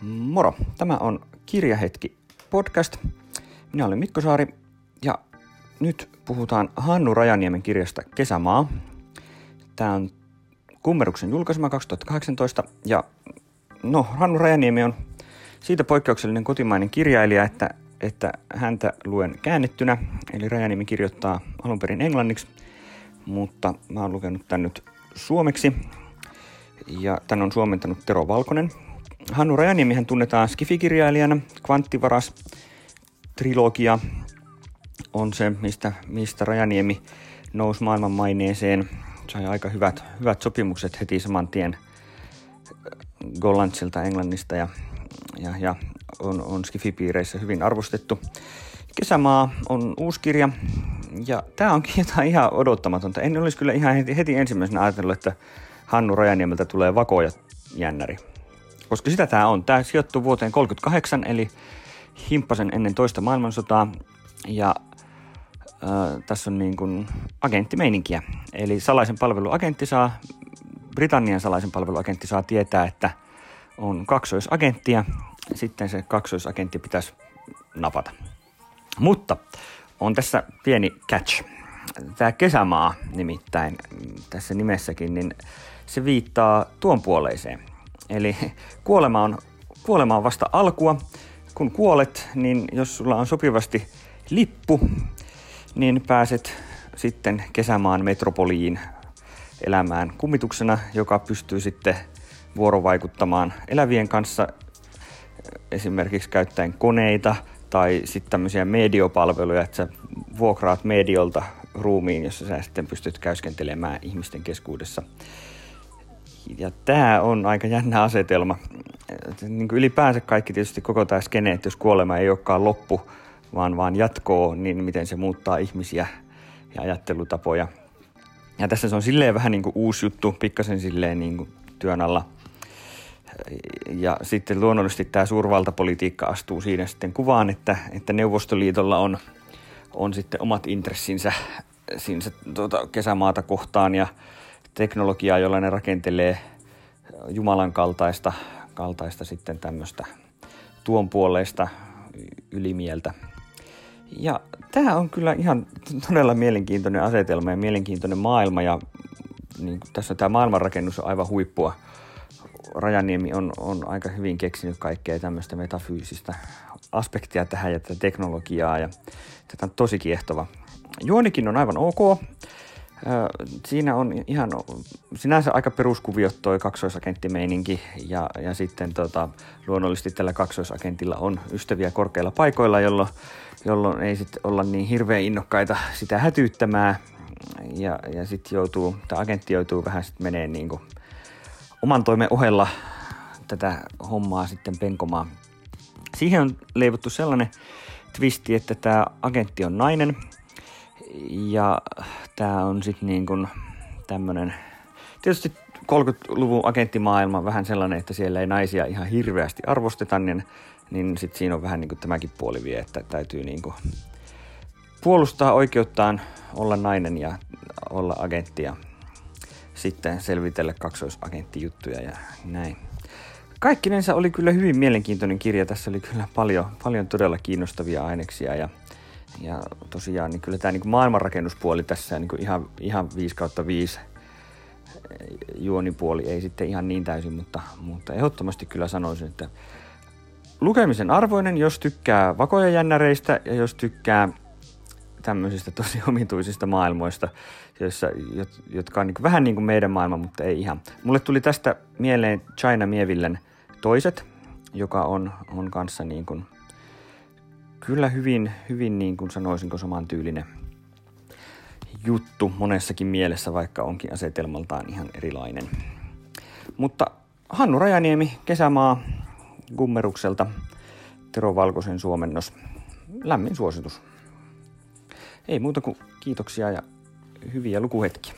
Moro! Tämä on Kirjahetki podcast. Minä olen Mikko Saari ja nyt puhutaan Hannu Rajaniemen kirjasta Kesämaa. Tämä on Kummeruksen julkaisema 2018 ja no Hannu Rajaniemi on siitä poikkeuksellinen kotimainen kirjailija, että, että häntä luen käännettynä. Eli Rajaniemi kirjoittaa alun perin englanniksi, mutta mä oon lukenut tän nyt suomeksi. Ja tän on suomentanut Tero Valkonen – Hannu Rajaniemihän tunnetaan skifikirjailijana. Kvanttivaras trilogia on se, mistä, mistä Rajaniemi nousi maailman maineeseen. Sai aika hyvät, hyvät sopimukset heti saman tien Gollandsilta Englannista ja, ja, ja on, on skifipiireissä hyvin arvostettu. Kesämaa on uusi kirja ja tämä onkin jotain ihan odottamatonta. En olisi kyllä ihan heti, heti ensimmäisenä ajatellut, että Hannu Rajaniemeltä tulee vakoja jännäri koska sitä tämä on. Tämä sijoittuu vuoteen 38, eli himppasen ennen toista maailmansotaa, ja äh, tässä on niin kuin agenttimeininkiä. Eli salaisen palveluagentti saa, Britannian salaisen palveluagentti saa tietää, että on kaksoisagenttia, sitten se kaksoisagentti pitäisi napata. Mutta on tässä pieni catch. Tämä kesämaa nimittäin tässä nimessäkin, niin se viittaa tuon puoleiseen – Eli kuolema on, kuolema on vasta alkua. Kun kuolet, niin jos sulla on sopivasti lippu, niin pääset sitten kesämaan metropoliin elämään kummituksena, joka pystyy sitten vuorovaikuttamaan elävien kanssa esimerkiksi käyttäen koneita tai sitten tämmöisiä mediopalveluja, että sä vuokraat mediolta ruumiin, jossa sä sitten pystyt käyskentelemään ihmisten keskuudessa ja tämä on aika jännä asetelma. Niin kuin ylipäänsä kaikki tietysti koko tämä skene, että jos kuolema ei olekaan loppu, vaan vaan jatkoo, niin miten se muuttaa ihmisiä ja ajattelutapoja. Ja tässä se on silleen vähän niin kuin uusi juttu, pikkasen silleen niin kuin työn alla. Ja sitten luonnollisesti tämä suurvaltapolitiikka astuu siinä sitten kuvaan, että, että Neuvostoliitolla on, on sitten omat intressinsä siinä tuota, kesämaata kohtaan ja teknologiaa, jolla ne rakentelee Jumalan kaltaista, kaltaista sitten tämmöistä tuon puoleista ylimieltä. Ja tämä on kyllä ihan todella mielenkiintoinen asetelma ja mielenkiintoinen maailma ja niin tässä tämä maailmanrakennus on aivan huippua. Rajaniemi on, on aika hyvin keksinyt kaikkea tämmöistä metafyysistä aspektia tähän ja tätä teknologiaa ja tätä on tosi kiehtova. Juonikin on aivan ok. Siinä on ihan sinänsä aika peruskuviot toi kaksoisagenttimeininki ja, ja sitten tota, luonnollisesti tällä kaksoisagentilla on ystäviä korkeilla paikoilla, jolloin, jolloin ei sitten olla niin hirveän innokkaita sitä hätyyttämään ja, ja sitten joutuu, tämä agentti joutuu vähän sitten menee niin kuin oman toimen ohella tätä hommaa sitten penkomaan. Siihen on leivottu sellainen twisti, että tämä agentti on nainen – ja tämä on sitten niin kuin tämmönen, tietysti 30-luvun agenttimaailma vähän sellainen, että siellä ei naisia ihan hirveästi arvosteta, niin, niin sitten siinä on vähän niin kuin tämäkin puoli vie, että täytyy niin kuin puolustaa oikeuttaan olla nainen ja olla agentti ja sitten selvitellä kaksoisagenttijuttuja ja näin. Kaikkinensa oli kyllä hyvin mielenkiintoinen kirja. Tässä oli kyllä paljon, paljon todella kiinnostavia aineksia ja ja tosiaan niin kyllä tämä niin maailmanrakennuspuoli tässä niin ihan, ihan 5 kautta 5 juonipuoli ei sitten ihan niin täysin, mutta, mutta ehdottomasti kyllä sanoisin, että lukemisen arvoinen, jos tykkää vakoja jännäreistä ja jos tykkää tämmöisistä tosi omituisista maailmoista, joissa, jotka on niin vähän niin kuin meidän maailma, mutta ei ihan. Mulle tuli tästä mieleen China Mievillen toiset, joka on, on kanssa niin kuin kyllä hyvin, hyvin niin kuin sanoisinko samantyylinen juttu monessakin mielessä, vaikka onkin asetelmaltaan ihan erilainen. Mutta Hannu Rajaniemi, Kesämaa, Gummerukselta, Tero Valkoisen suomennos. Lämmin suositus. Ei muuta kuin kiitoksia ja hyviä lukuhetkiä.